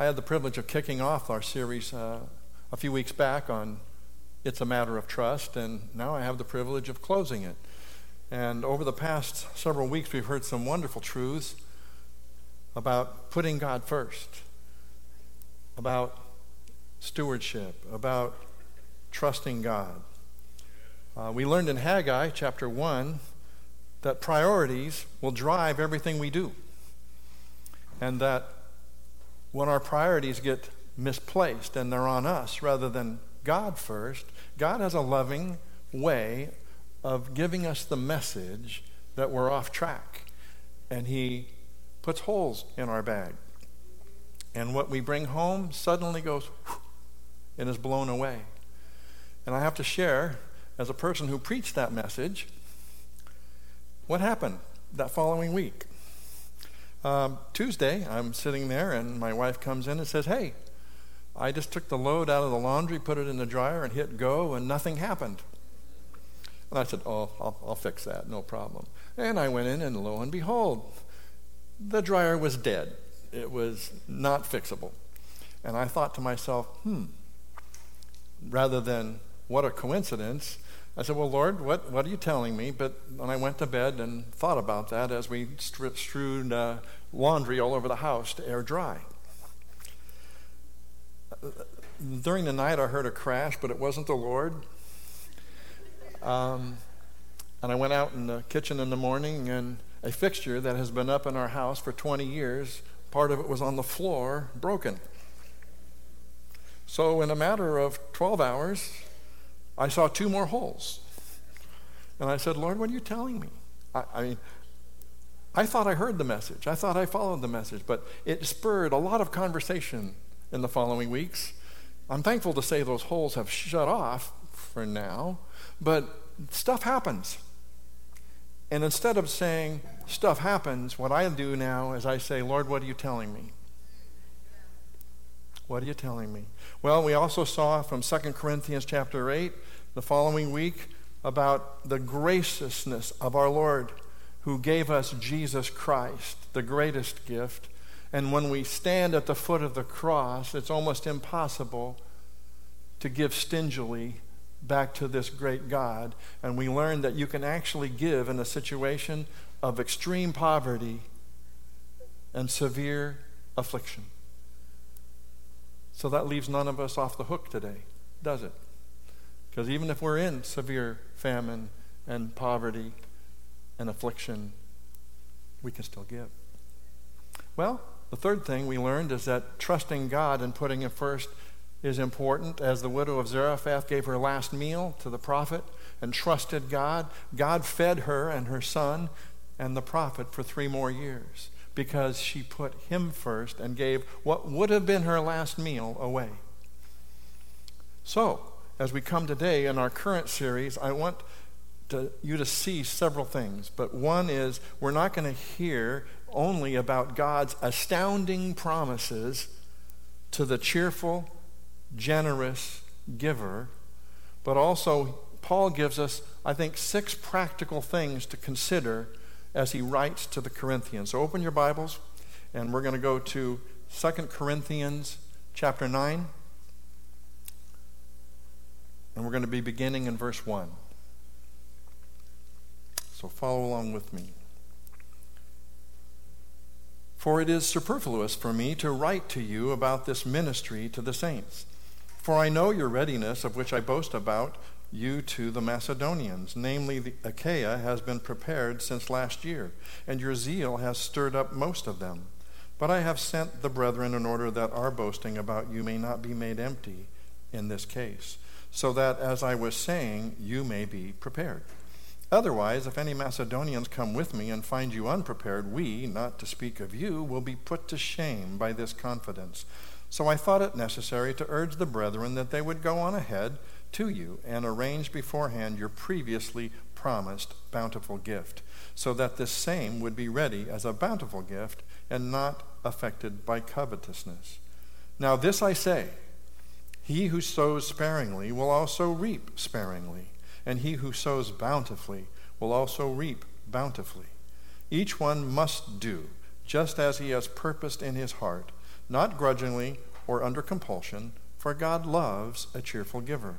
I had the privilege of kicking off our series uh, a few weeks back on It's a Matter of Trust, and now I have the privilege of closing it. And over the past several weeks, we've heard some wonderful truths about putting God first, about stewardship, about trusting God. Uh, we learned in Haggai chapter 1 that priorities will drive everything we do. And that when our priorities get misplaced and they're on us rather than God first, God has a loving way of giving us the message that we're off track. And He puts holes in our bag. And what we bring home suddenly goes and is blown away. And I have to share, as a person who preached that message, what happened that following week. Um, Tuesday, I'm sitting there, and my wife comes in and says, Hey, I just took the load out of the laundry, put it in the dryer, and hit go, and nothing happened. And I said, Oh, I'll, I'll fix that, no problem. And I went in, and lo and behold, the dryer was dead. It was not fixable. And I thought to myself, hmm, rather than what a coincidence, I said, Well, Lord, what, what are you telling me? But when I went to bed and thought about that as we strewed uh, laundry all over the house to air dry. During the night, I heard a crash, but it wasn't the Lord. Um, and I went out in the kitchen in the morning, and a fixture that has been up in our house for 20 years, part of it was on the floor, broken. So, in a matter of 12 hours, I saw two more holes. And I said, Lord, what are you telling me? I, I, mean, I thought I heard the message. I thought I followed the message, but it spurred a lot of conversation in the following weeks. I'm thankful to say those holes have shut off for now, but stuff happens. And instead of saying, stuff happens, what I do now is I say, Lord, what are you telling me? What are you telling me? Well, we also saw from 2 Corinthians chapter 8 the following week about the graciousness of our Lord who gave us Jesus Christ, the greatest gift. And when we stand at the foot of the cross, it's almost impossible to give stingily back to this great God. And we learn that you can actually give in a situation of extreme poverty and severe affliction. So that leaves none of us off the hook today, does it? Because even if we're in severe famine and poverty and affliction, we can still give. Well, the third thing we learned is that trusting God and putting Him first is important. As the widow of Zarephath gave her last meal to the prophet and trusted God, God fed her and her son and the prophet for three more years because she put him first and gave what would have been her last meal away. So, as we come today in our current series, I want to, you to see several things. But one is we're not going to hear only about God's astounding promises to the cheerful, generous giver, but also Paul gives us, I think, six practical things to consider as he writes to the Corinthians. So open your Bibles, and we're going to go to 2 Corinthians chapter 9. And we're going to be beginning in verse 1. So follow along with me. For it is superfluous for me to write to you about this ministry to the saints. For I know your readiness, of which I boast about you to the Macedonians, namely, the Achaia has been prepared since last year, and your zeal has stirred up most of them. But I have sent the brethren in order that our boasting about you may not be made empty in this case, so that, as I was saying, you may be prepared. Otherwise, if any Macedonians come with me and find you unprepared, we, not to speak of you, will be put to shame by this confidence. So I thought it necessary to urge the brethren that they would go on ahead to you and arrange beforehand your previously promised bountiful gift, so that this same would be ready as a bountiful gift and not affected by covetousness. Now, this I say he who sows sparingly will also reap sparingly, and he who sows bountifully will also reap bountifully. Each one must do just as he has purposed in his heart not grudgingly or under compulsion, for God loves a cheerful giver.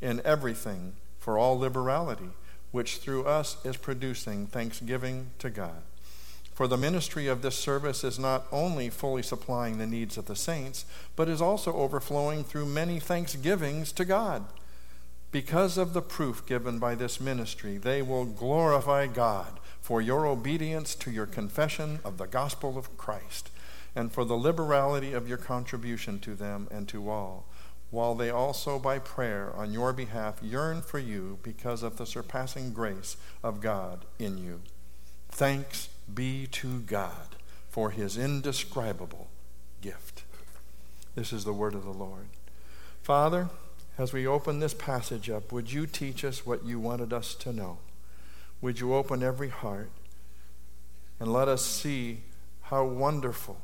in everything for all liberality, which through us is producing thanksgiving to God. For the ministry of this service is not only fully supplying the needs of the saints, but is also overflowing through many thanksgivings to God. Because of the proof given by this ministry, they will glorify God for your obedience to your confession of the gospel of Christ and for the liberality of your contribution to them and to all while they also by prayer on your behalf yearn for you because of the surpassing grace of God in you. Thanks be to God for his indescribable gift. This is the word of the Lord. Father, as we open this passage up, would you teach us what you wanted us to know? Would you open every heart and let us see how wonderful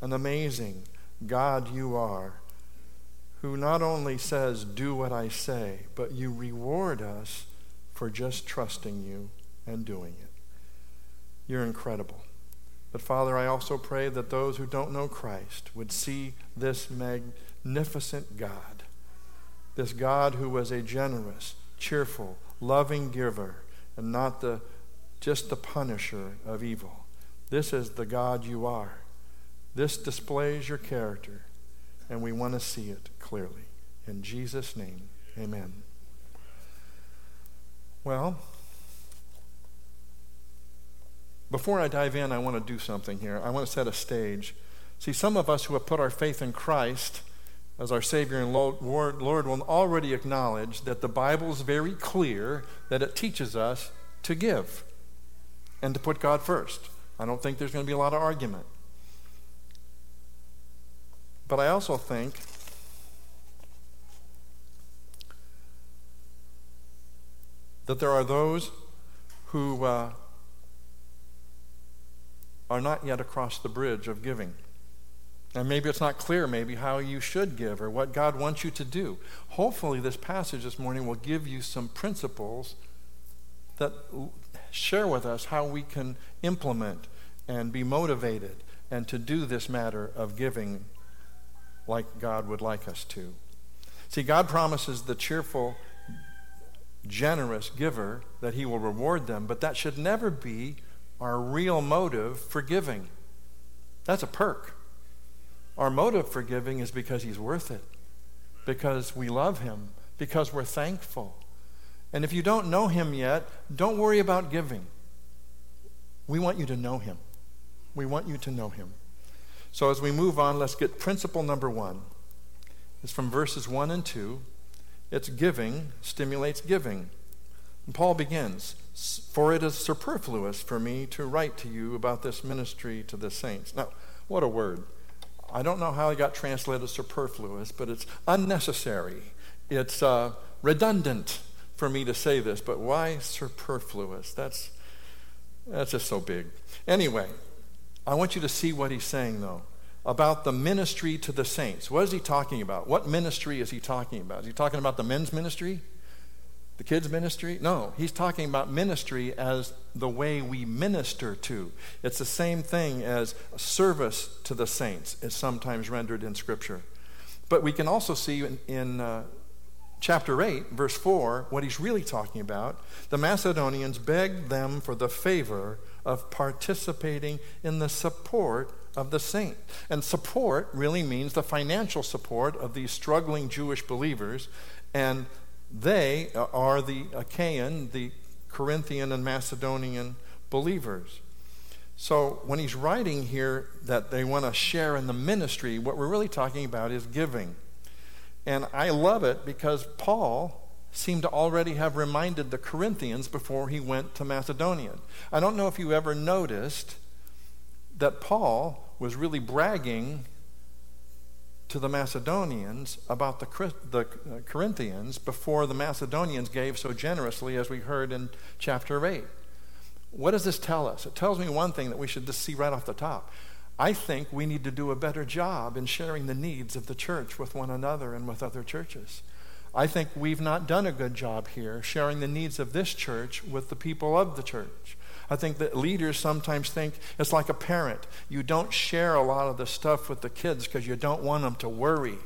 and amazing God you are who not only says, Do what I say, but you reward us for just trusting you and doing it. You're incredible. But Father, I also pray that those who don't know Christ would see this magnificent God, this God who was a generous, cheerful, loving giver, and not the, just the punisher of evil. This is the God you are. This displays your character and we want to see it clearly. In Jesus' name, amen. Well, before I dive in, I want to do something here. I want to set a stage. See, some of us who have put our faith in Christ as our Savior and Lord, Lord will already acknowledge that the Bible is very clear that it teaches us to give and to put God first. I don't think there's going to be a lot of argument. But I also think that there are those who uh, are not yet across the bridge of giving. And maybe it's not clear, maybe, how you should give or what God wants you to do. Hopefully, this passage this morning will give you some principles that share with us how we can implement and be motivated and to do this matter of giving like God would like us to. See, God promises the cheerful, generous giver that he will reward them, but that should never be our real motive for giving. That's a perk. Our motive for giving is because he's worth it, because we love him, because we're thankful. And if you don't know him yet, don't worry about giving. We want you to know him. We want you to know him. So as we move on, let's get principle number one. It's from verses 1 and 2. It's giving stimulates giving. And Paul begins For it is superfluous for me to write to you about this ministry to the saints. Now, what a word. I don't know how it got translated superfluous, but it's unnecessary. It's uh, redundant for me to say this, but why superfluous? That's, that's just so big. Anyway, I want you to see what he's saying, though, about the ministry to the saints. What is he talking about? What ministry is he talking about? Is he talking about the men's ministry? The kids' ministry? No, he's talking about ministry as the way we minister to. It's the same thing as service to the saints, it's sometimes rendered in Scripture. But we can also see in, in uh, chapter 8, verse 4, what he's really talking about. The Macedonians begged them for the favor of participating in the support of the saint. And support really means the financial support of these struggling Jewish believers. And they are the Achaean, the Corinthian, and Macedonian believers. So when he's writing here that they want to share in the ministry, what we're really talking about is giving. And I love it because Paul seemed to already have reminded the Corinthians before he went to Macedonia. I don't know if you ever noticed that Paul was really bragging to the Macedonians about the, the uh, Corinthians before the Macedonians gave so generously, as we heard in chapter 8. What does this tell us? It tells me one thing that we should just see right off the top. I think we need to do a better job in sharing the needs of the church with one another and with other churches. I think we've not done a good job here sharing the needs of this church with the people of the church. I think that leaders sometimes think it's like a parent. You don't share a lot of the stuff with the kids because you don't want them to worry,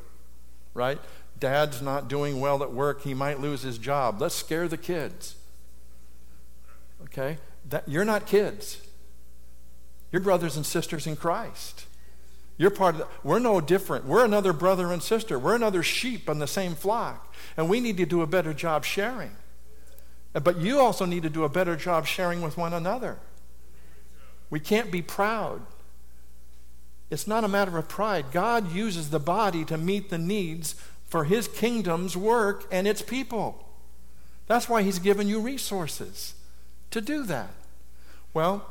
right? Dad's not doing well at work, he might lose his job. Let's scare the kids. Okay? That, you're not kids. You're brothers and sisters in Christ. You're part of the, we're no different. We're another brother and sister. We're another sheep on the same flock. And we need to do a better job sharing. Uh, but you also need to do a better job sharing with one another. We can't be proud. It's not a matter of pride. God uses the body to meet the needs for his kingdom's work and its people. That's why he's given you resources to do that. Well,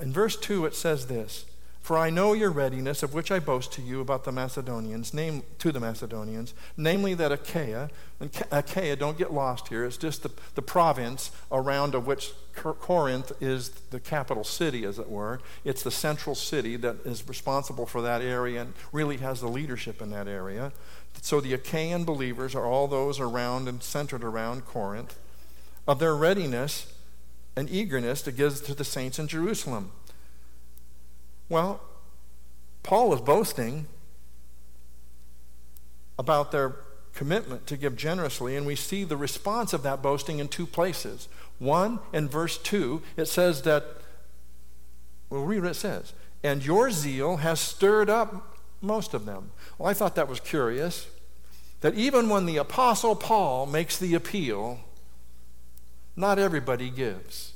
in verse 2, it says this for I know your readiness, of which I boast to you about the Macedonians, name, to the Macedonians, namely that Achaia, and Achaia, don't get lost here, it's just the, the province around of which Corinth is the capital city, as it were. It's the central city that is responsible for that area and really has the leadership in that area. So the Achaean believers are all those around and centered around Corinth, of their readiness and eagerness to give to the saints in Jerusalem. Well, Paul is boasting about their commitment to give generously, and we see the response of that boasting in two places. One, in verse 2, it says that, we'll read what it says, and your zeal has stirred up most of them. Well, I thought that was curious that even when the Apostle Paul makes the appeal, not everybody gives.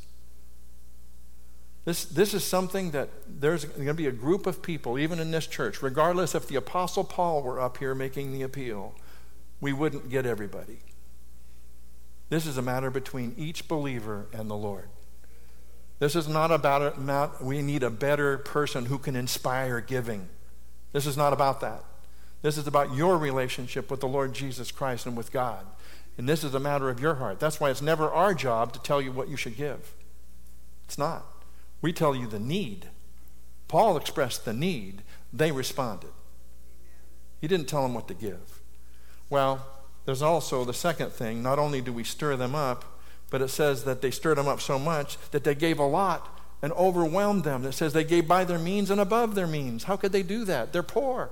This, this is something that there's going to be a group of people, even in this church, regardless if the Apostle Paul were up here making the appeal, we wouldn't get everybody. This is a matter between each believer and the Lord. This is not about it, we need a better person who can inspire giving. This is not about that. This is about your relationship with the Lord Jesus Christ and with God. And this is a matter of your heart. That's why it's never our job to tell you what you should give. It's not. We tell you the need. Paul expressed the need, they responded. He didn't tell them what to give. Well, there's also the second thing. Not only do we stir them up, but it says that they stirred them up so much that they gave a lot and overwhelmed them. It says they gave by their means and above their means. How could they do that? They're poor.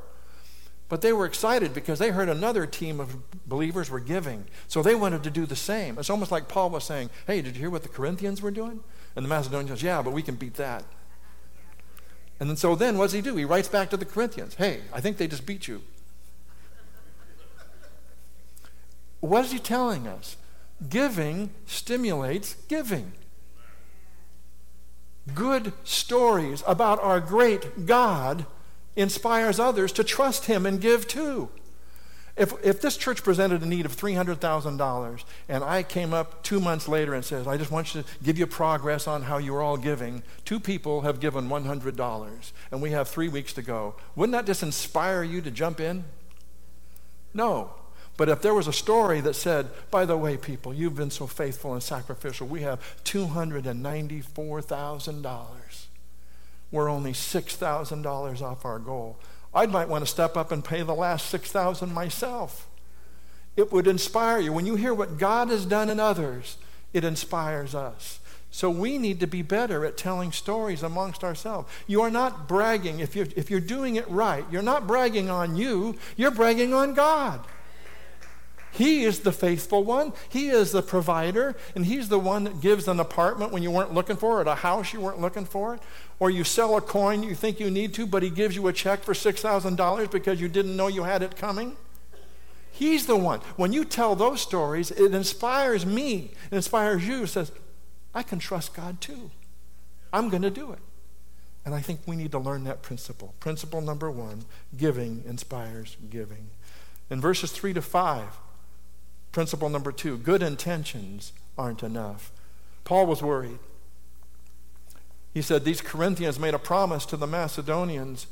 But they were excited because they heard another team of believers were giving. So they wanted to do the same. It's almost like Paul was saying, Hey, did you hear what the Corinthians were doing? And the Macedonians goes, Yeah, but we can beat that. And then so then what does he do? He writes back to the Corinthians, Hey, I think they just beat you. what is he telling us? Giving stimulates giving. Good stories about our great God inspires others to trust him and give too. If, if this church presented a need of $300,000 and I came up two months later and says, I just want you to give you progress on how you're all giving, two people have given $100 and we have three weeks to go, wouldn't that just inspire you to jump in? No. But if there was a story that said, by the way, people, you've been so faithful and sacrificial, we have $294,000. We're only $6,000 off our goal. I might want to step up and pay the last 6000 myself. It would inspire you. When you hear what God has done in others, it inspires us. So we need to be better at telling stories amongst ourselves. You are not bragging. If you're, if you're doing it right, you're not bragging on you, you're bragging on God. He is the faithful one. He is the provider, and He's the one that gives an apartment when you weren't looking for it, a house you weren't looking for it, or you sell a coin you think you need to, but He gives you a check for $6,000 because you didn't know you had it coming. He's the one. When you tell those stories, it inspires me, it inspires you, it says, I can trust God too. I'm going to do it. And I think we need to learn that principle. Principle number one giving inspires giving. In verses 3 to 5, Principle number two good intentions aren't enough. Paul was worried. He said these Corinthians made a promise to the Macedonians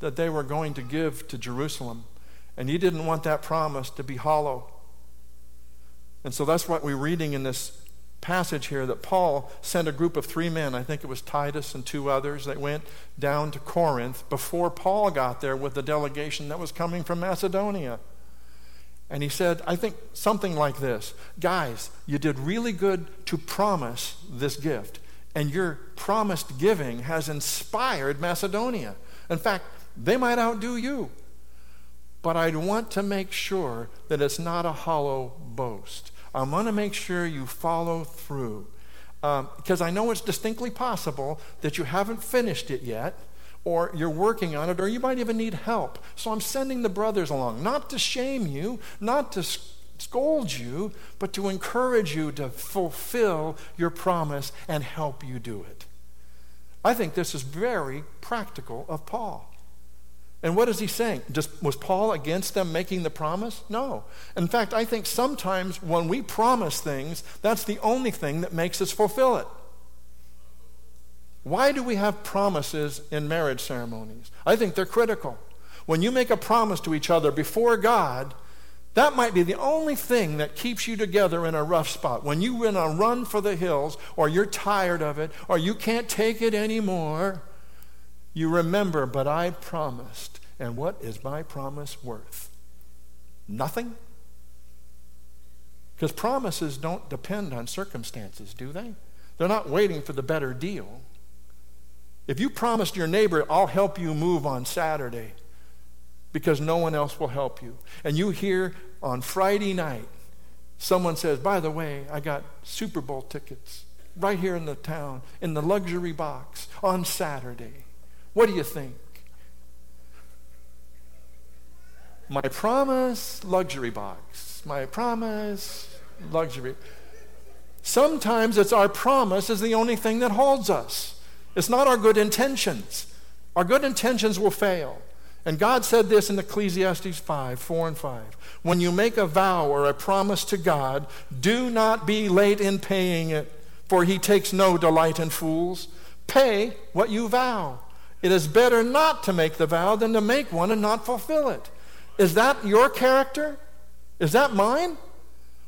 that they were going to give to Jerusalem. And he didn't want that promise to be hollow. And so that's what we're reading in this passage here that Paul sent a group of three men, I think it was Titus and two others, that went down to Corinth before Paul got there with the delegation that was coming from Macedonia. And he said, I think something like this Guys, you did really good to promise this gift, and your promised giving has inspired Macedonia. In fact, they might outdo you. But I'd want to make sure that it's not a hollow boast. I want to make sure you follow through. Um, because I know it's distinctly possible that you haven't finished it yet, or you're working on it, or you might even need help. So I'm sending the brothers along, not to shame you, not to scold you, but to encourage you to fulfill your promise and help you do it. I think this is very practical of Paul. And what is he saying? Just, was Paul against them making the promise? No. In fact, I think sometimes when we promise things, that's the only thing that makes us fulfill it. Why do we have promises in marriage ceremonies? I think they're critical. When you make a promise to each other before God, that might be the only thing that keeps you together in a rough spot. When you're in a run for the hills, or you're tired of it, or you can't take it anymore, you remember, but I promised. And what is my promise worth? Nothing? Because promises don't depend on circumstances, do they? They're not waiting for the better deal. If you promised your neighbor, I'll help you move on Saturday because no one else will help you, and you hear on Friday night, someone says, By the way, I got Super Bowl tickets right here in the town in the luxury box on Saturday. What do you think? My promise, luxury box. My promise, luxury. Sometimes it's our promise is the only thing that holds us. It's not our good intentions. Our good intentions will fail. And God said this in Ecclesiastes 5 4 and 5. When you make a vow or a promise to God, do not be late in paying it, for he takes no delight in fools. Pay what you vow. It is better not to make the vow than to make one and not fulfill it. Is that your character? Is that mine?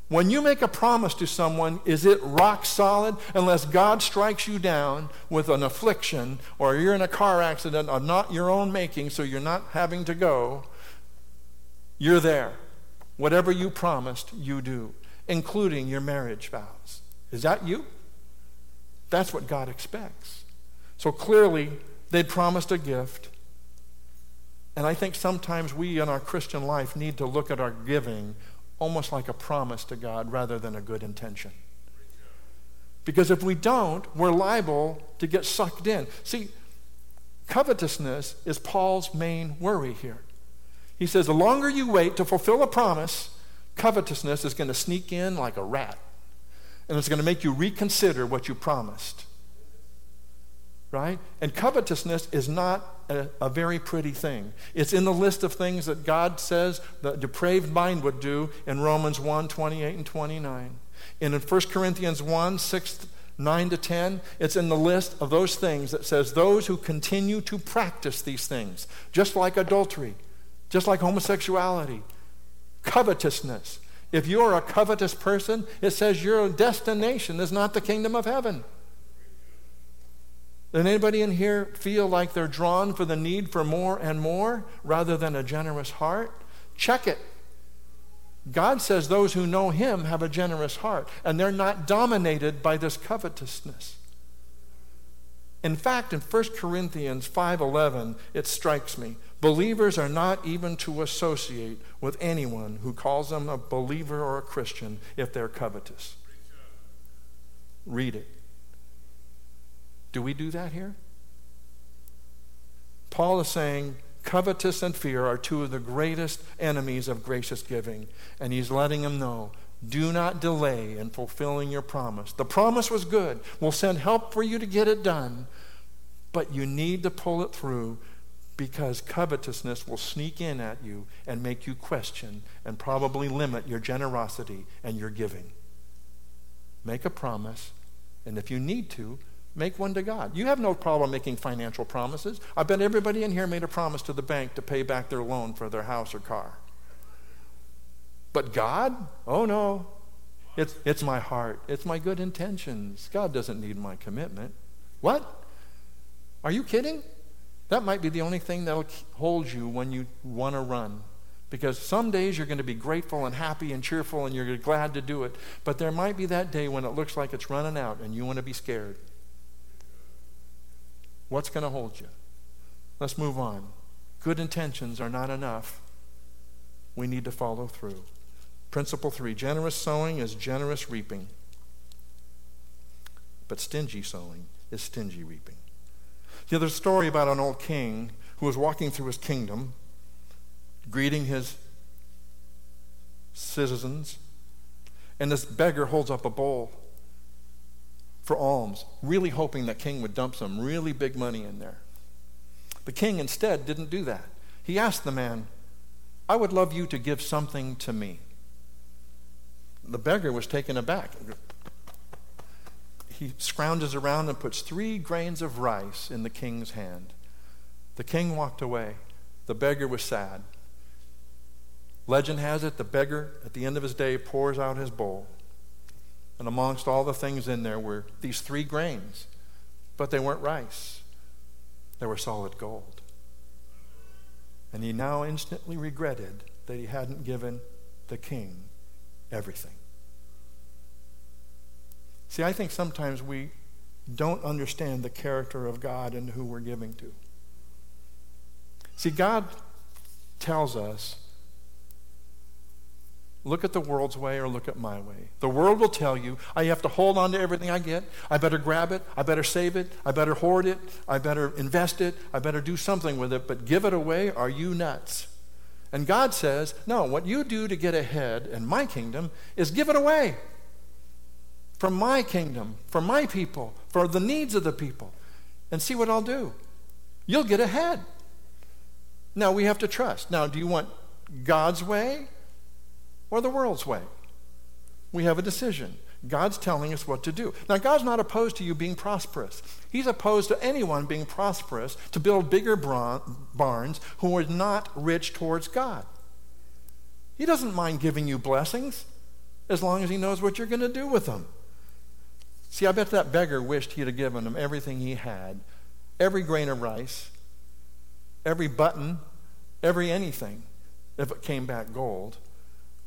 When you make a promise to someone, is it rock solid unless God strikes you down with an affliction or you're in a car accident of not your own making, so you're not having to go? You're there. Whatever you promised, you do, including your marriage vows. Is that you? That's what God expects. So clearly, They'd promised a gift. And I think sometimes we in our Christian life need to look at our giving almost like a promise to God rather than a good intention. Because if we don't, we're liable to get sucked in. See, covetousness is Paul's main worry here. He says the longer you wait to fulfill a promise, covetousness is going to sneak in like a rat. And it's going to make you reconsider what you promised right? And covetousness is not a, a, very pretty thing. It's in the list of things that God says the depraved mind would do in Romans 1 28 and 29. And in 1 Corinthians 1 6, 9 to 10, it's in the list of those things that says those who continue to practice these things, just like adultery, just like homosexuality, covetousness. If you're a covetous person, it says your destination is not the kingdom of heaven. Does anybody in here feel like they're drawn for the need for more and more rather than a generous heart? Check it. God says those who know Him have a generous heart, and they're not dominated by this covetousness. In fact, in 1 Corinthians 5:11, it strikes me. Believers are not even to associate with anyone who calls them a believer or a Christian if they're covetous. Read it. Do we do that here? Paul is saying covetous and fear are two of the greatest enemies of gracious giving. And he's letting them know do not delay in fulfilling your promise. The promise was good. We'll send help for you to get it done. But you need to pull it through because covetousness will sneak in at you and make you question and probably limit your generosity and your giving. Make a promise, and if you need to, Make one to God. You have no problem making financial promises. I bet everybody in here made a promise to the bank to pay back their loan for their house or car. But God? Oh no. It's, it's my heart. It's my good intentions. God doesn't need my commitment. What? Are you kidding? That might be the only thing that'll hold you when you want to run. Because some days you're going to be grateful and happy and cheerful and you're glad to do it. But there might be that day when it looks like it's running out and you want to be scared. What's going to hold you? Let's move on. Good intentions are not enough. We need to follow through. Principle three generous sowing is generous reaping, but stingy sowing is stingy reaping. Yeah, there's a story about an old king who was walking through his kingdom, greeting his citizens, and this beggar holds up a bowl for alms, really hoping that king would dump some really big money in there. The king instead didn't do that. He asked the man, I would love you to give something to me. The beggar was taken aback he scrounges around and puts three grains of rice in the king's hand. The king walked away. The beggar was sad. Legend has it the beggar, at the end of his day, pours out his bowl. And amongst all the things in there were these three grains, but they weren't rice, they were solid gold. And he now instantly regretted that he hadn't given the king everything. See, I think sometimes we don't understand the character of God and who we're giving to. See, God tells us look at the world's way or look at my way. The world will tell you I have to hold on to everything I get. I better grab it. I better save it. I better hoard it. I better invest it. I better do something with it. But give it away? Are you nuts? And God says, no, what you do to get ahead in my kingdom is give it away for my kingdom, for my people, for the needs of the people, and see what I'll do. You'll get ahead. Now we have to trust. Now, do you want God's way or the world's way? We have a decision. God's telling us what to do. Now, God's not opposed to you being prosperous. He's opposed to anyone being prosperous to build bigger barns who are not rich towards God. He doesn't mind giving you blessings as long as He knows what you're going to do with them. See, I bet that beggar wished he'd have given him everything he had every grain of rice, every button, every anything, if it came back gold.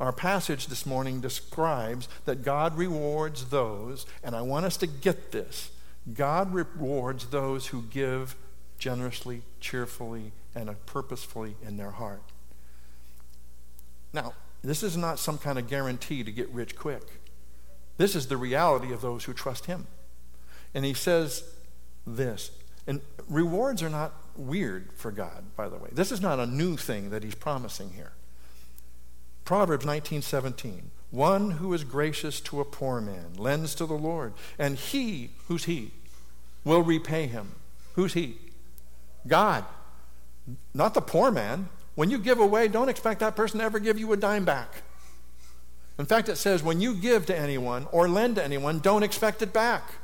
Our passage this morning describes that God rewards those, and I want us to get this God rewards those who give generously, cheerfully, and purposefully in their heart. Now, this is not some kind of guarantee to get rich quick. This is the reality of those who trust Him. And He says this. And rewards are not weird for God, by the way. This is not a new thing that He's promising here. Proverbs 19:17. One who is gracious to a poor man lends to the Lord, and he, who's he, will repay him. Who's he? God. Not the poor man. When you give away, don't expect that person to ever give you a dime back. In fact, it says when you give to anyone or lend to anyone, don't expect it back.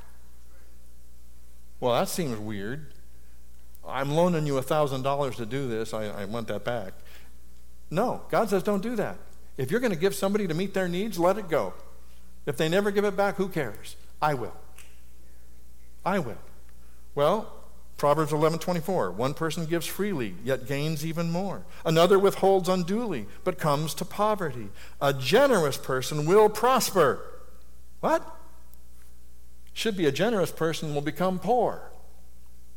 Well, that seems weird. I'm loaning you $1,000 to do this. I, I want that back. No, God says don't do that. If you're going to give somebody to meet their needs, let it go. If they never give it back, who cares? I will. I will. Well, Proverbs 11:24 One person gives freely yet gains even more. Another withholds unduly but comes to poverty. A generous person will prosper. What? Should be a generous person will become poor.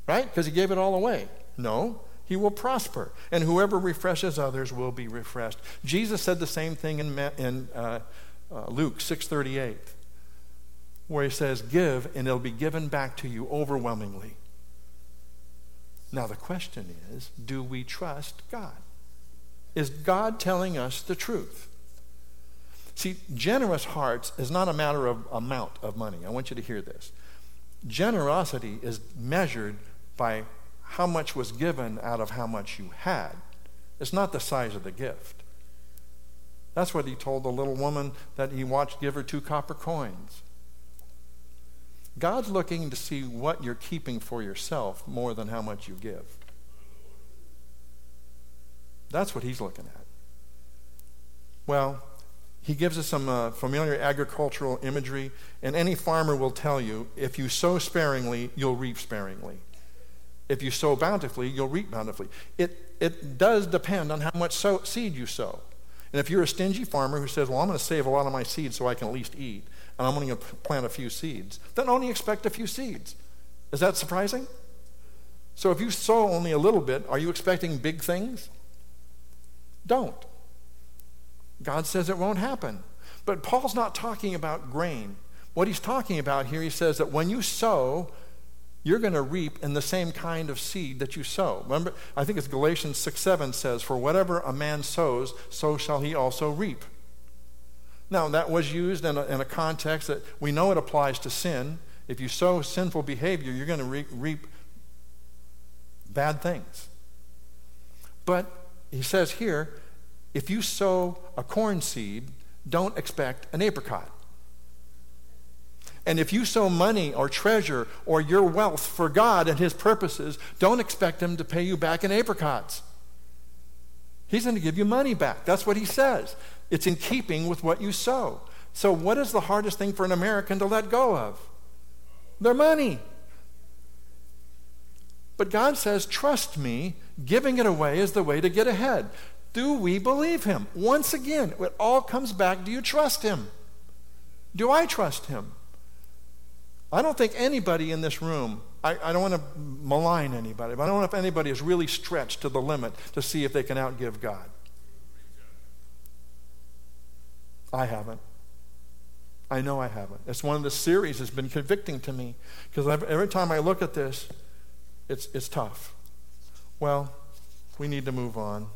Right? Because he gave it all away. No, he will prosper. And whoever refreshes others will be refreshed. Jesus said the same thing in, in uh, uh, Luke 6:38 where he says, "Give and it'll be given back to you overwhelmingly." Now, the question is do we trust God? Is God telling us the truth? See, generous hearts is not a matter of amount of money. I want you to hear this. Generosity is measured by how much was given out of how much you had. It's not the size of the gift. That's what he told the little woman that he watched give her two copper coins. God's looking to see what you're keeping for yourself more than how much you give. That's what he's looking at. Well, he gives us some uh, familiar agricultural imagery, and any farmer will tell you if you sow sparingly, you'll reap sparingly. If you sow bountifully, you'll reap bountifully. It, it does depend on how much sow, seed you sow. And if you're a stingy farmer who says, Well, I'm going to save a lot of my seeds so I can at least eat, and I'm only going to plant a few seeds, then only expect a few seeds. Is that surprising? So if you sow only a little bit, are you expecting big things? Don't. God says it won't happen. But Paul's not talking about grain. What he's talking about here, he says that when you sow, you're going to reap in the same kind of seed that you sow. Remember, I think it's Galatians 6 7 says, For whatever a man sows, so shall he also reap. Now, that was used in a, in a context that we know it applies to sin. If you sow sinful behavior, you're going to re- reap bad things. But he says here, if you sow a corn seed, don't expect an apricot. And if you sow money or treasure or your wealth for God and His purposes, don't expect Him to pay you back in apricots. He's going to give you money back. That's what He says. It's in keeping with what you sow. So, what is the hardest thing for an American to let go of? Their money. But God says, Trust me, giving it away is the way to get ahead. Do we believe Him? Once again, it all comes back do you trust Him? Do I trust Him? I don't think anybody in this room, I, I don't want to malign anybody, but I don't know if anybody is really stretched to the limit to see if they can outgive God. I haven't. I know I haven't. It's one of the series that's been convicting to me because every time I look at this, it's, it's tough. Well, we need to move on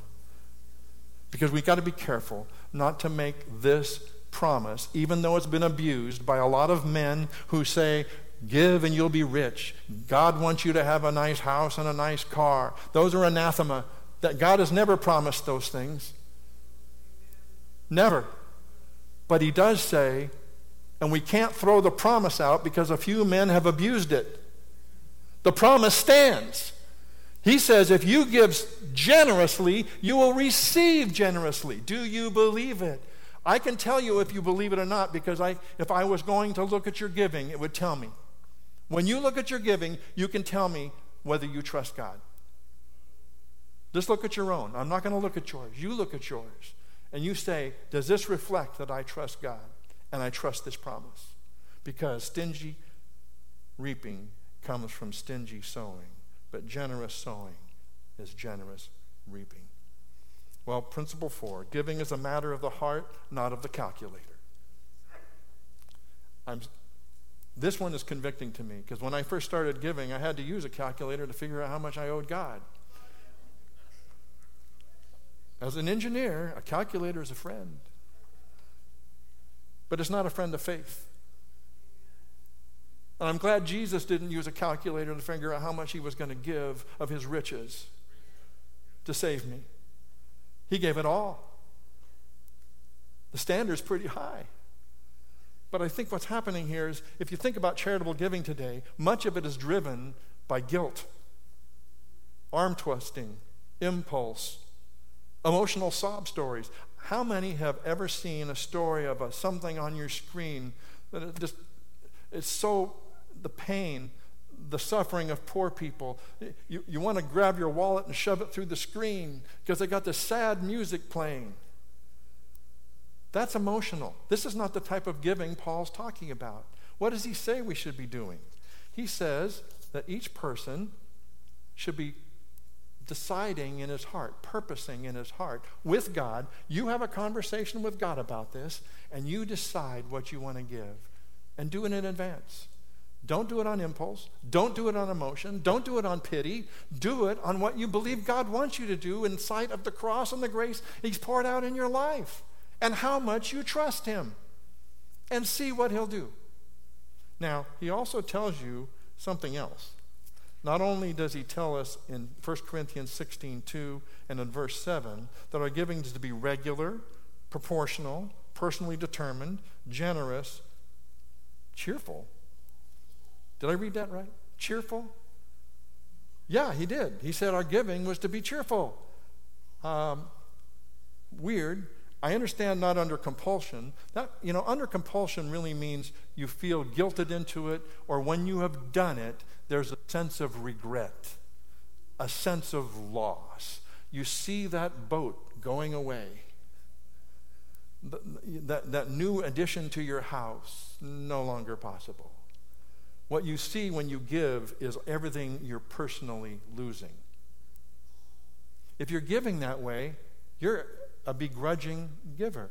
because we've got to be careful not to make this promise, even though it's been abused by a lot of men who say, Give and you'll be rich. God wants you to have a nice house and a nice car. Those are anathema. That God has never promised those things. Never. But He does say, and we can't throw the promise out because a few men have abused it. The promise stands. He says, if you give generously, you will receive generously. Do you believe it? I can tell you if you believe it or not because I, if I was going to look at your giving, it would tell me. When you look at your giving, you can tell me whether you trust God. Just look at your own. I'm not going to look at yours. You look at yours. And you say, Does this reflect that I trust God and I trust this promise? Because stingy reaping comes from stingy sowing, but generous sowing is generous reaping. Well, principle four giving is a matter of the heart, not of the calculator. I'm, this one is convicting to me because when I first started giving, I had to use a calculator to figure out how much I owed God. As an engineer, a calculator is a friend, but it's not a friend of faith. And I'm glad Jesus didn't use a calculator to figure out how much he was going to give of his riches to save me. He gave it all. The standard's pretty high. But I think what's happening here is if you think about charitable giving today, much of it is driven by guilt, arm twisting, impulse, emotional sob stories. How many have ever seen a story of a, something on your screen that it just it's so the pain the suffering of poor people. You, you want to grab your wallet and shove it through the screen because they got this sad music playing. That's emotional. This is not the type of giving Paul's talking about. What does he say we should be doing? He says that each person should be deciding in his heart, purposing in his heart with God. You have a conversation with God about this, and you decide what you want to give. And do it in advance. Don't do it on impulse. Don't do it on emotion. Don't do it on pity. Do it on what you believe God wants you to do in sight of the cross and the grace He's poured out in your life and how much you trust Him and see what He'll do. Now, He also tells you something else. Not only does He tell us in 1 Corinthians 16 2 and in verse 7 that our giving is to be regular, proportional, personally determined, generous, cheerful did I read that right? Cheerful? Yeah, he did. He said our giving was to be cheerful. Um, weird. I understand not under compulsion. That, you know, under compulsion really means you feel guilted into it, or when you have done it, there's a sense of regret, a sense of loss. You see that boat going away, that, that new addition to your house, no longer possible. What you see when you give is everything you're personally losing. If you're giving that way, you're a begrudging giver.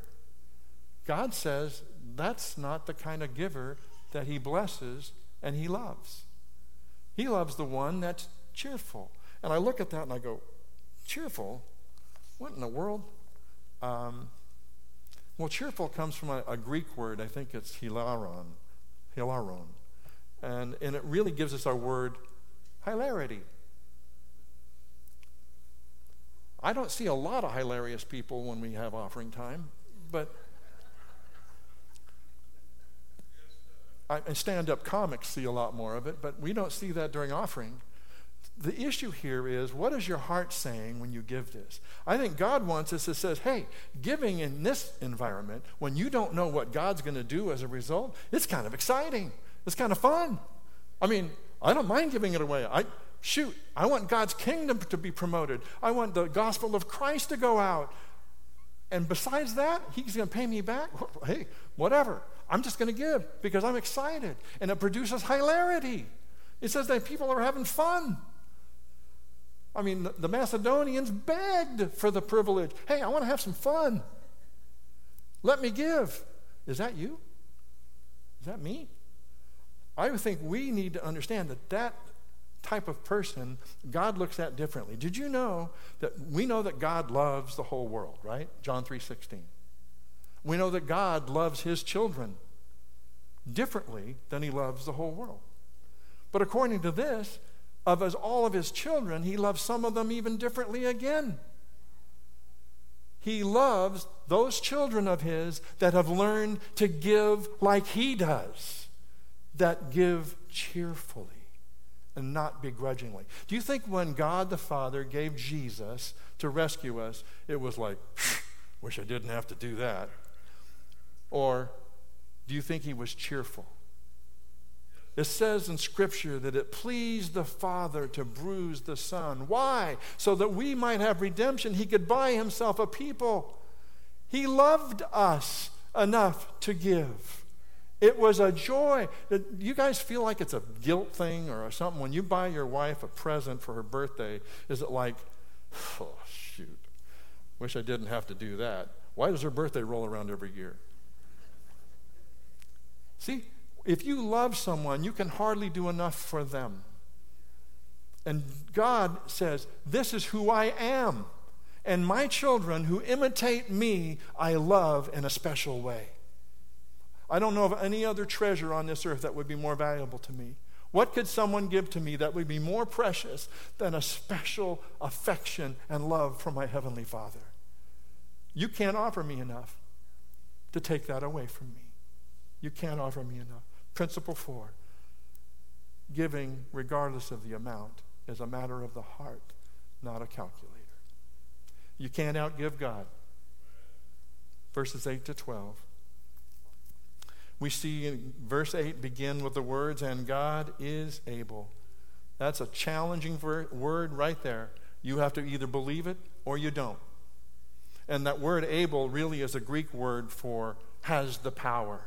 God says that's not the kind of giver that He blesses and He loves. He loves the one that's cheerful. And I look at that and I go, cheerful? What in the world? Um, well, cheerful comes from a, a, Greek word. I think it's hilaron. Hilaron. And, and it really gives us our word hilarity. I don't see a lot of hilarious people when we have offering time, but I, stand up comics see a lot more of it, but we don't see that during offering. The issue here is what is your heart saying when you give this? I think God wants us to say, hey, giving in this environment, when you don't know what God's going to do as a result, it's kind of exciting. It's kind of fun. I mean, I don't mind giving it away. I, Shoot, I want God's kingdom to be promoted. I want the gospel of Christ to go out. And besides that, he's going to pay me back. Hey, whatever. I'm just going to give because I'm excited. And it produces hilarity. It says that people are having fun. I mean, the Macedonians begged for the privilege. Hey, I want to have some fun. Let me give. Is that you? Is that me? I think we need to understand that that type of person God looks at differently. Did you know that we know that God loves the whole world, right? John 3:16. We know that God loves his children differently than he loves the whole world. But according to this, of as all of his children, he loves some of them even differently again. He loves those children of his that have learned to give like he does, that give cheerfully and not begrudgingly. Do you think when God the Father gave Jesus to rescue us, it was like, wish I didn't have to do that? Or do you think he was cheerful? It says in Scripture that it pleased the Father to bruise the Son. Why? So that we might have redemption. He could buy himself a people. He loved us enough to give. It was a joy. You guys feel like it's a guilt thing or something? When you buy your wife a present for her birthday, is it like, oh, shoot, wish I didn't have to do that? Why does her birthday roll around every year? See, if you love someone, you can hardly do enough for them. And God says, This is who I am. And my children who imitate me, I love in a special way. I don't know of any other treasure on this earth that would be more valuable to me. What could someone give to me that would be more precious than a special affection and love from my Heavenly Father? You can't offer me enough to take that away from me. You can't offer me enough. Principle four giving, regardless of the amount, is a matter of the heart, not a calculator. You can't outgive God. Verses 8 to 12 we see in verse 8 begin with the words, and God is able. That's a challenging word right there. You have to either believe it or you don't. And that word able really is a Greek word for has the power.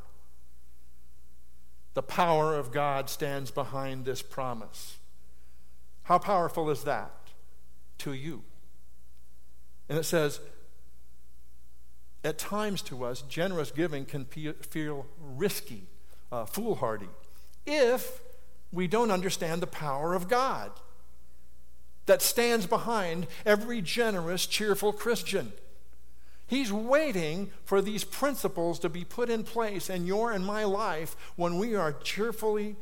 The power of God stands behind this promise. How powerful is that to you? And it says, at times to us, generous giving can feel risky, uh, foolhardy, if we don't understand the power of God that stands behind every generous, cheerful Christian. He's waiting for these principles to be put in place in your and my life when we are cheerfully,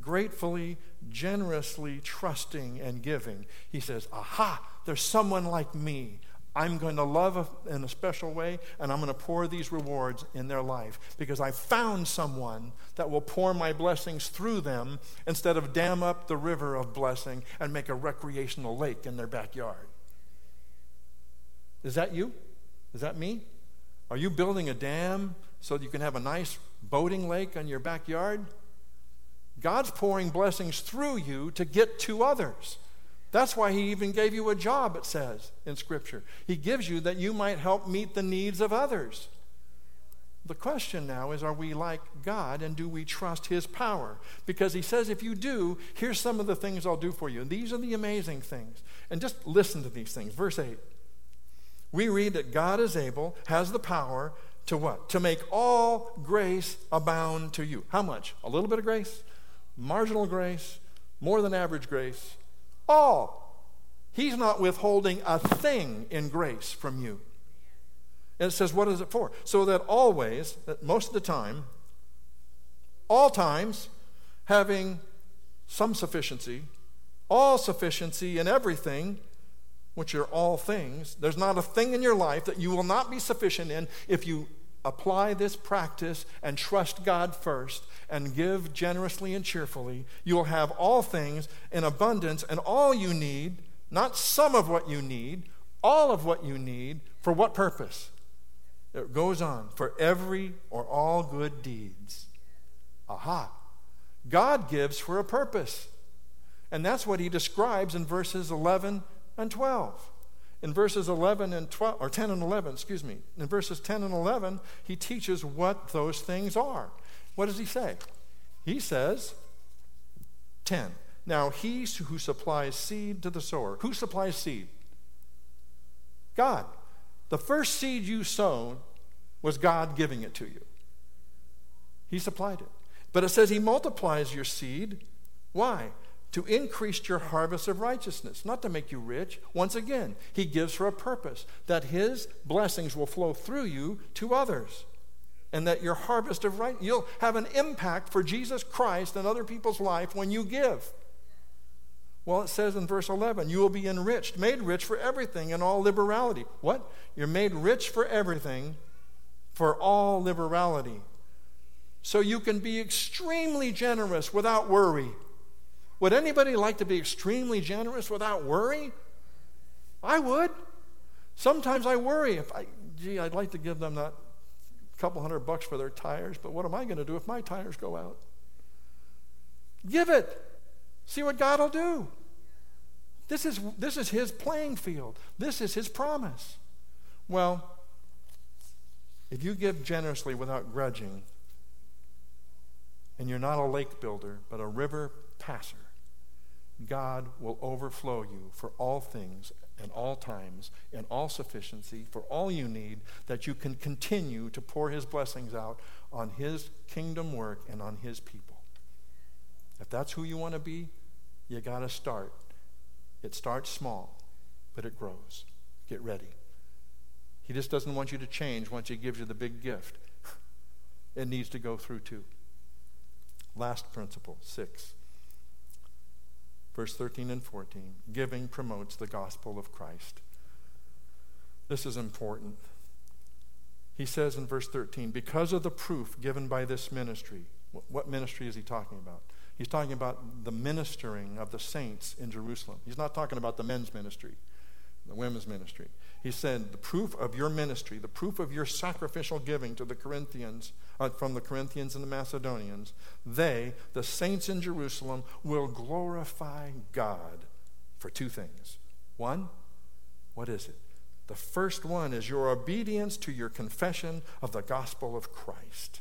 gratefully, generously trusting and giving. He says, Aha, there's someone like me I'm going to love in a special way, and I'm going to pour these rewards in their life because I found someone that will pour my blessings through them instead of dam up the river of blessing and make a recreational lake in their backyard. Is that you? Is that me? Are you building a dam so you can have a nice boating lake on your backyard? God's pouring blessings through you to get to others. That's why He even gave you a job, it says in Scripture. He gives you that you might help meet the needs of others. The question now is are we like God and do we trust His power? Because He says, if you do, here's some of the things I'll do for you. And these are the amazing things. And just listen to these things. Verse 8. We read that God is able, has the power to what? To make all grace abound to you. How much? A little bit of grace? Marginal grace? More than average grace? All. He's not withholding a thing in grace from you. And it says, what is it for? So that always, that most of the time, all times, having some sufficiency, all sufficiency in everything, which are all things, there's not a thing in your life that you will not be sufficient in if you apply this practice and trust God first and give generously and cheerfully. You will have all things in abundance and all you need, not some of what you need, all of what you need, for what purpose? It goes on for every or all good deeds. Aha. God gives for a purpose. And that's what he describes in verses 11 and 12. In verses 11 and 12, or 10 and 11, excuse me, in verses 10 and 11, he teaches what those things are. What does he say? He says, 10. Now, he who supplies seed to the sower. Who supplies seed? God. The first seed you sown was God giving it to you. He supplied it. But it says He multiplies your seed. Why? To increase your harvest of righteousness, not to make you rich. Once again, He gives for a purpose that His blessings will flow through you to others. And that your harvest of right, you'll have an impact for Jesus Christ and other people's life when you give. Well, it says in verse 11, you will be enriched, made rich for everything in all liberality. What? You're made rich for everything, for all liberality. So you can be extremely generous without worry. Would anybody like to be extremely generous without worry? I would. Sometimes I worry if I, gee, I'd like to give them that couple hundred bucks for their tires, but what am I going to do if my tires go out? Give it. See what God will do. This is, this is His playing field, this is His promise. Well, if you give generously without grudging, and you're not a lake builder, but a river passer, God will overflow you for all things and all times and all sufficiency for all you need that you can continue to pour His blessings out on His kingdom work and on His people. If that's who you want to be, you got to start. It starts small, but it grows. Get ready. He just doesn't want you to change once He gives you the big gift. It needs to go through too. Last principle, six. Verse 13 and 14 giving promotes the gospel of Christ. This is important. He says in verse 13, because of the proof given by this ministry, what ministry is he talking about? He's talking about the ministering of the saints in Jerusalem. He's not talking about the men's ministry, the women's ministry. He said, the proof of your ministry, the proof of your sacrificial giving to the Corinthians, uh, from the Corinthians and the Macedonians, they, the saints in Jerusalem, will glorify God for two things. One, what is it? The first one is your obedience to your confession of the gospel of Christ.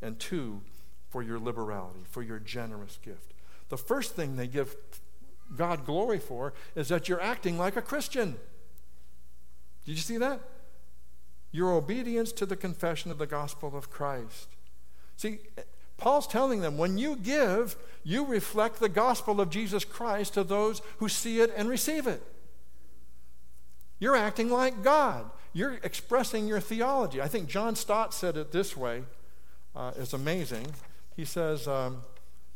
And two, for your liberality, for your generous gift. The first thing they give God glory for is that you're acting like a Christian. Did you see that? Your obedience to the confession of the gospel of Christ. See, Paul's telling them when you give, you reflect the gospel of Jesus Christ to those who see it and receive it. You're acting like God. You're expressing your theology. I think John Stott said it this way. Uh, it's amazing he says, um,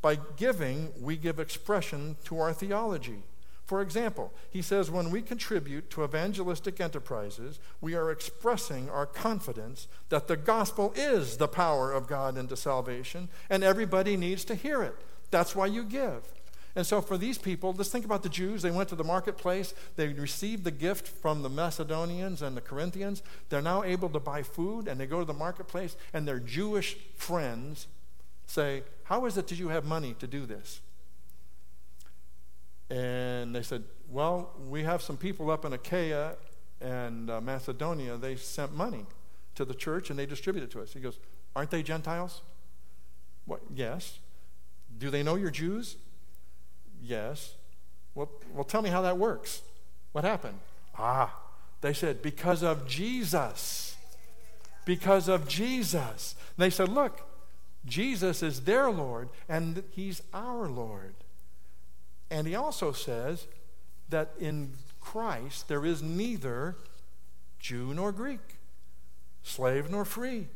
by giving, we give expression to our theology. For example, he says, when we contribute to evangelistic enterprises, we are expressing our confidence that the gospel is the power of God into salvation, and everybody needs to hear it. That's why you give. And so, for these people, let's think about the Jews. They went to the marketplace, they received the gift from the Macedonians and the Corinthians. They're now able to buy food, and they go to the marketplace, and their Jewish friends say, How is it that you have money to do this? And they said, Well, we have some people up in Achaia and uh, Macedonia. They sent money to the church and they distributed it to us. He goes, Aren't they Gentiles? What? Yes. Do they know you're Jews? Yes. Well, well, tell me how that works. What happened? Ah, they said, Because of Jesus. Because of Jesus. And they said, Look, Jesus is their Lord and He's our Lord. And He also says that in Christ there is neither Jew nor Greek, slave nor free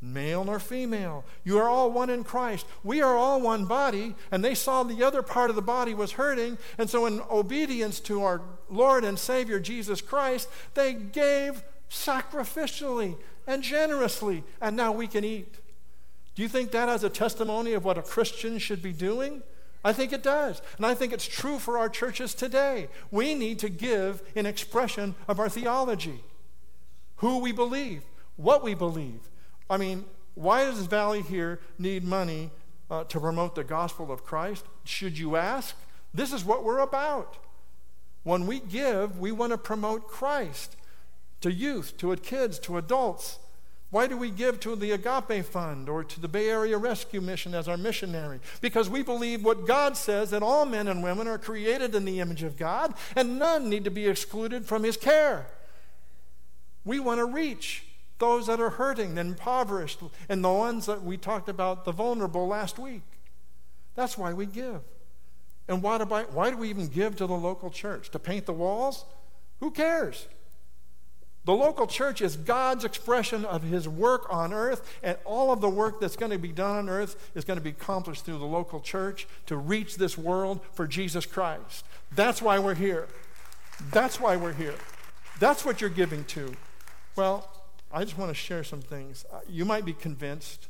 male nor female. You are all one in Christ. We are all one body, and they saw the other part of the body was hurting, and so in obedience to our Lord and Savior Jesus Christ, they gave sacrificially and generously, and now we can eat. Do you think that has a testimony of what a Christian should be doing? I think it does. And I think it's true for our churches today. We need to give an expression of our theology who we believe, what we believe, I mean, why does Valley here need money uh, to promote the gospel of Christ? Should you ask? This is what we're about. When we give, we want to promote Christ to youth, to kids, to adults. Why do we give to the Agape Fund or to the Bay Area Rescue Mission as our missionary? Because we believe what God says that all men and women are created in the image of God and none need to be excluded from His care. We want to reach those that are hurting, impoverished, and the ones that we talked about, the vulnerable last week. That's why we give. And why do, I, why do we even give to the local church? To paint the walls? Who cares? The local church is God's expression of His work on earth, and all of the work that's going to be done on earth is going to be accomplished through the local church to reach this world for Jesus Christ. That's why we're here. That's why we're here. That's what you're giving to. Well, I just want to share some things. Uh, you might be convinced.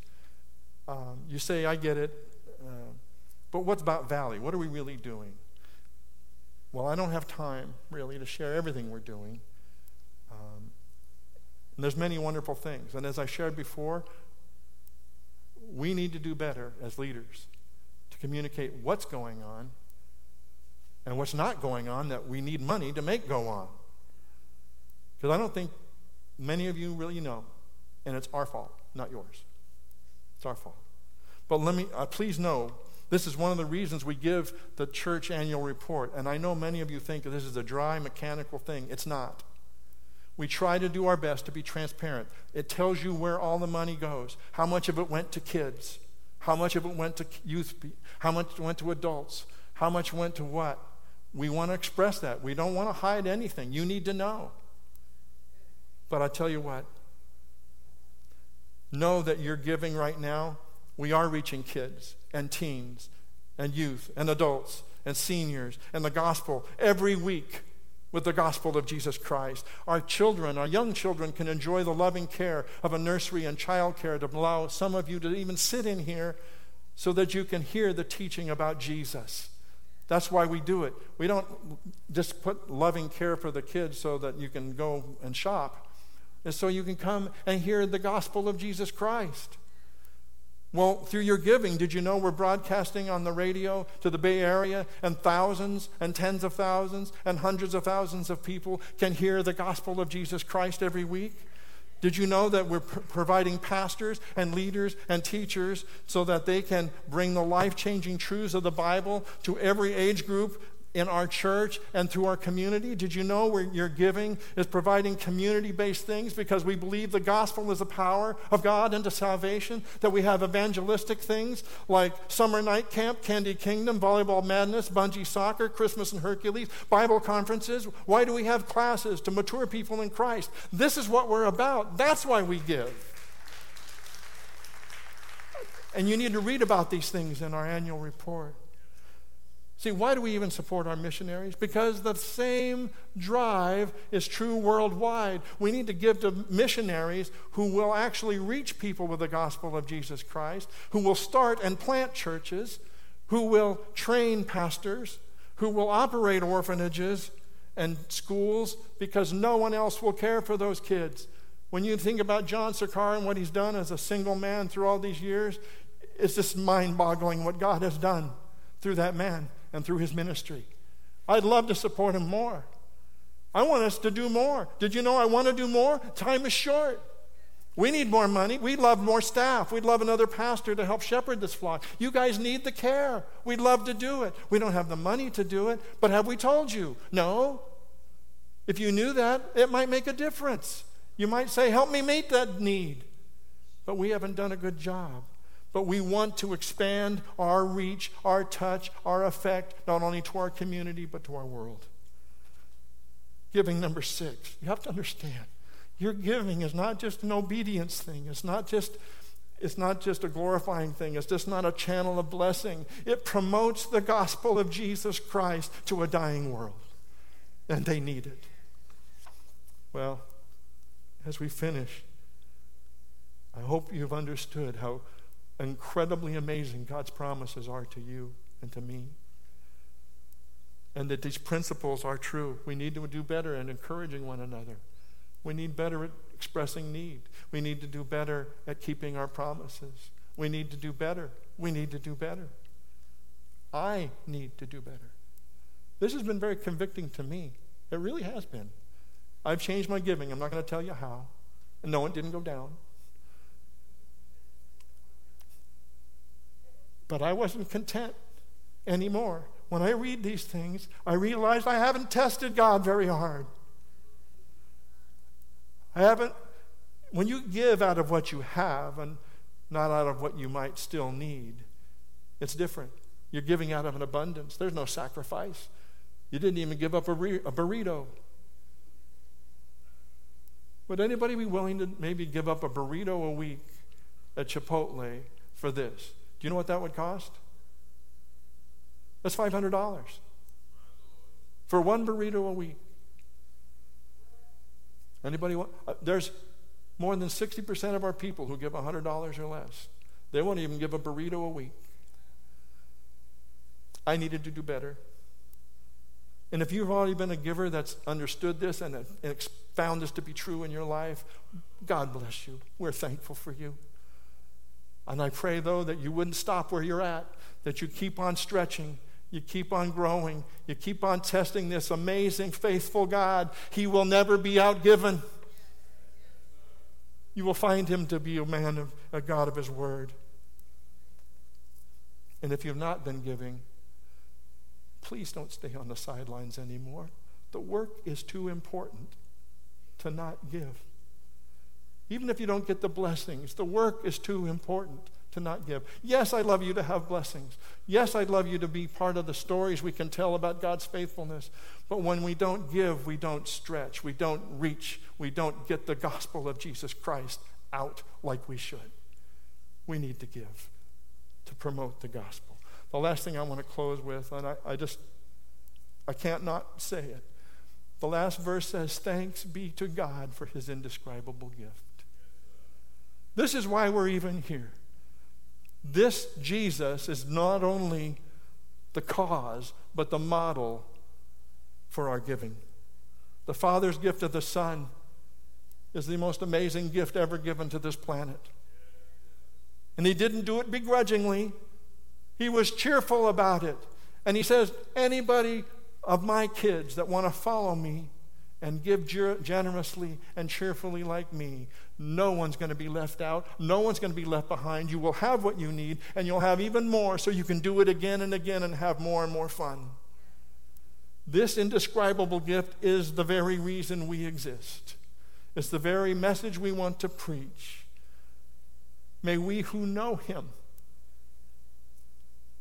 Um, you say, I get it. Uh, but what's about Valley? What are we really doing? Well, I don't have time, really, to share everything we're doing. And there's many wonderful things. And as I shared before, we need to do better as leaders to communicate what's going on and what's not going on that we need money to make go on. Because I don't think Many of you really know, and it's our fault, not yours. It's our fault. But let me, uh, please know, this is one of the reasons we give the church annual report. And I know many of you think that this is a dry, mechanical thing. It's not. We try to do our best to be transparent. It tells you where all the money goes, how much of it went to kids, how much of it went to youth, how much went to adults, how much went to what. We want to express that. We don't want to hide anything. You need to know. But I tell you what, know that you're giving right now. We are reaching kids and teens and youth and adults and seniors and the gospel every week with the gospel of Jesus Christ. Our children, our young children, can enjoy the loving care of a nursery and child care to allow some of you to even sit in here so that you can hear the teaching about Jesus. That's why we do it. We don't just put loving care for the kids so that you can go and shop and so you can come and hear the gospel of Jesus Christ. Well, through your giving, did you know we're broadcasting on the radio to the Bay Area and thousands and tens of thousands and hundreds of thousands of people can hear the gospel of Jesus Christ every week? Did you know that we're pr- providing pastors and leaders and teachers so that they can bring the life changing truths of the Bible to every age group in our church and through our community? Did you know where your giving is providing community based things because we believe the gospel is the power of God into salvation? That we have evangelistic things like summer night camp, Candy Kingdom, volleyball madness, bungee soccer, Christmas and Hercules, Bible conferences. Why do we have classes to mature people in Christ? This is what we're about. That's why we give. And you need to read about these things in our annual report. See, why do we even support our missionaries? Because the same drive is true worldwide. We need to give to missionaries who will actually reach people with the gospel of Jesus Christ, who will start and plant churches, who will train pastors, who will operate orphanages and schools because no one else will care for those kids. When you think about John Sarkar and what he's done as a single man through all these years, it's just mind boggling what God has done through that man and through his ministry. I'd love to support him more. I want us to do more. Did you know I want to do more? Time is short. We need more money. We'd love more staff. We'd love another pastor to help shepherd this flock. You guys need the care. We'd love to do it. We don't have the money to do it, but have we told you? No. If you knew that, it might make a difference. You might say, Help me meet that need. But we haven't done a good job. But we want to expand our reach, our touch, our effect, not only to our community, but to our world. Giving number six. You have to understand. Your giving is not just an obedience thing. It's not just it's not just a glorifying thing. It's just not a channel of blessing. It promotes the gospel of Jesus Christ to a dying world. And they need it. Well, as we finish, I hope you've understood how incredibly amazing God's promises are to you and to me. And that these principles are true. We need to do better at encouraging one another. We need better at expressing need. We need to do better at keeping our promises. We need to do better. We need to do better. I need to do better. This has been very convicting to me. It really has been. I've changed my giving. I'm not going to tell you how. And no, it didn't go down. But I wasn't content anymore. When I read these things, I realize I haven't tested God very hard. I haven't, when you give out of what you have and not out of what you might still need, it's different. You're giving out of an abundance. There's no sacrifice. You didn't even give up a, re- a burrito. Would anybody be willing to maybe give up a burrito a week at Chipotle for this? Do you know what that would cost? That's $500 for one burrito a week. Anybody want? Uh, there's more than 60% of our people who give $100 or less. They won't even give a burrito a week. I needed to do better. And if you've already been a giver that's understood this and, and found this to be true in your life, God bless you. We're thankful for you. And I pray, though, that you wouldn't stop where you're at, that you keep on stretching, you keep on growing, you keep on testing this amazing, faithful God. He will never be outgiven. You will find him to be a man of a God of his word. And if you've not been giving, please don't stay on the sidelines anymore. The work is too important to not give. Even if you don't get the blessings, the work is too important to not give. Yes, I'd love you to have blessings. Yes, I'd love you to be part of the stories we can tell about God's faithfulness. But when we don't give, we don't stretch, we don't reach, we don't get the gospel of Jesus Christ out like we should. We need to give to promote the gospel. The last thing I want to close with, and I, I just, I can't not say it. The last verse says, Thanks be to God for his indescribable gift. This is why we're even here. This Jesus is not only the cause, but the model for our giving. The Father's gift of the Son is the most amazing gift ever given to this planet. And He didn't do it begrudgingly, He was cheerful about it. And He says, anybody of my kids that want to follow me and give generously and cheerfully like me, no one's going to be left out. No one's going to be left behind. You will have what you need, and you'll have even more so you can do it again and again and have more and more fun. This indescribable gift is the very reason we exist. It's the very message we want to preach. May we who know Him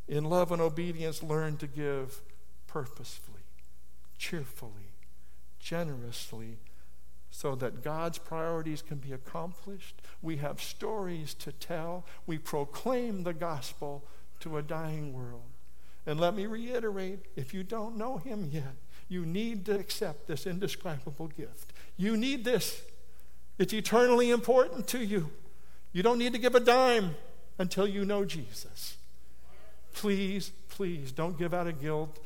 in love and obedience learn to give purposefully, cheerfully, generously, so that God's priorities can be accomplished. We have stories to tell. We proclaim the gospel to a dying world. And let me reiterate if you don't know Him yet, you need to accept this indescribable gift. You need this, it's eternally important to you. You don't need to give a dime until you know Jesus. please, please don't give out of guilt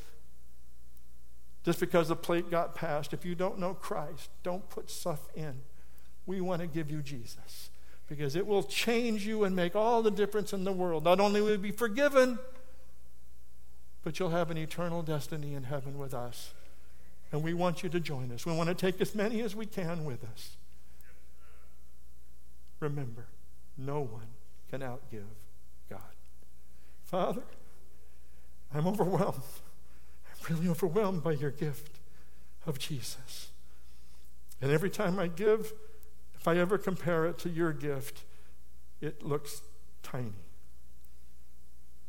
just because the plate got passed. If you don't know Christ, don't put stuff in. We want to give you Jesus because it will change you and make all the difference in the world. Not only will you be forgiven, but you'll have an eternal destiny in heaven with us. And we want you to join us. We want to take as many as we can with us. Remember, no one can outgive God. Father, I'm overwhelmed. Really overwhelmed by your gift of Jesus. And every time I give, if I ever compare it to your gift, it looks tiny.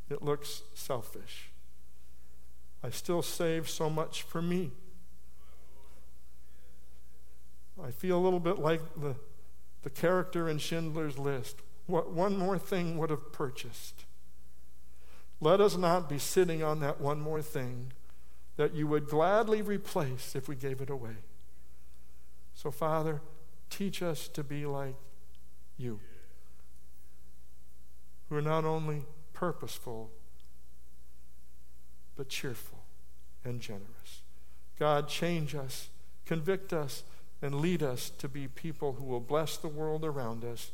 It looks selfish. I still save so much for me. I feel a little bit like the, the character in Schindler's List. What one more thing would have purchased? Let us not be sitting on that one more thing that you would gladly replace if we gave it away. So, Father, teach us to be like you, who are not only purposeful, but cheerful and generous. God, change us, convict us, and lead us to be people who will bless the world around us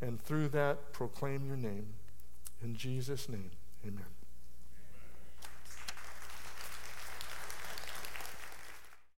and through that proclaim your name. In Jesus' name, amen.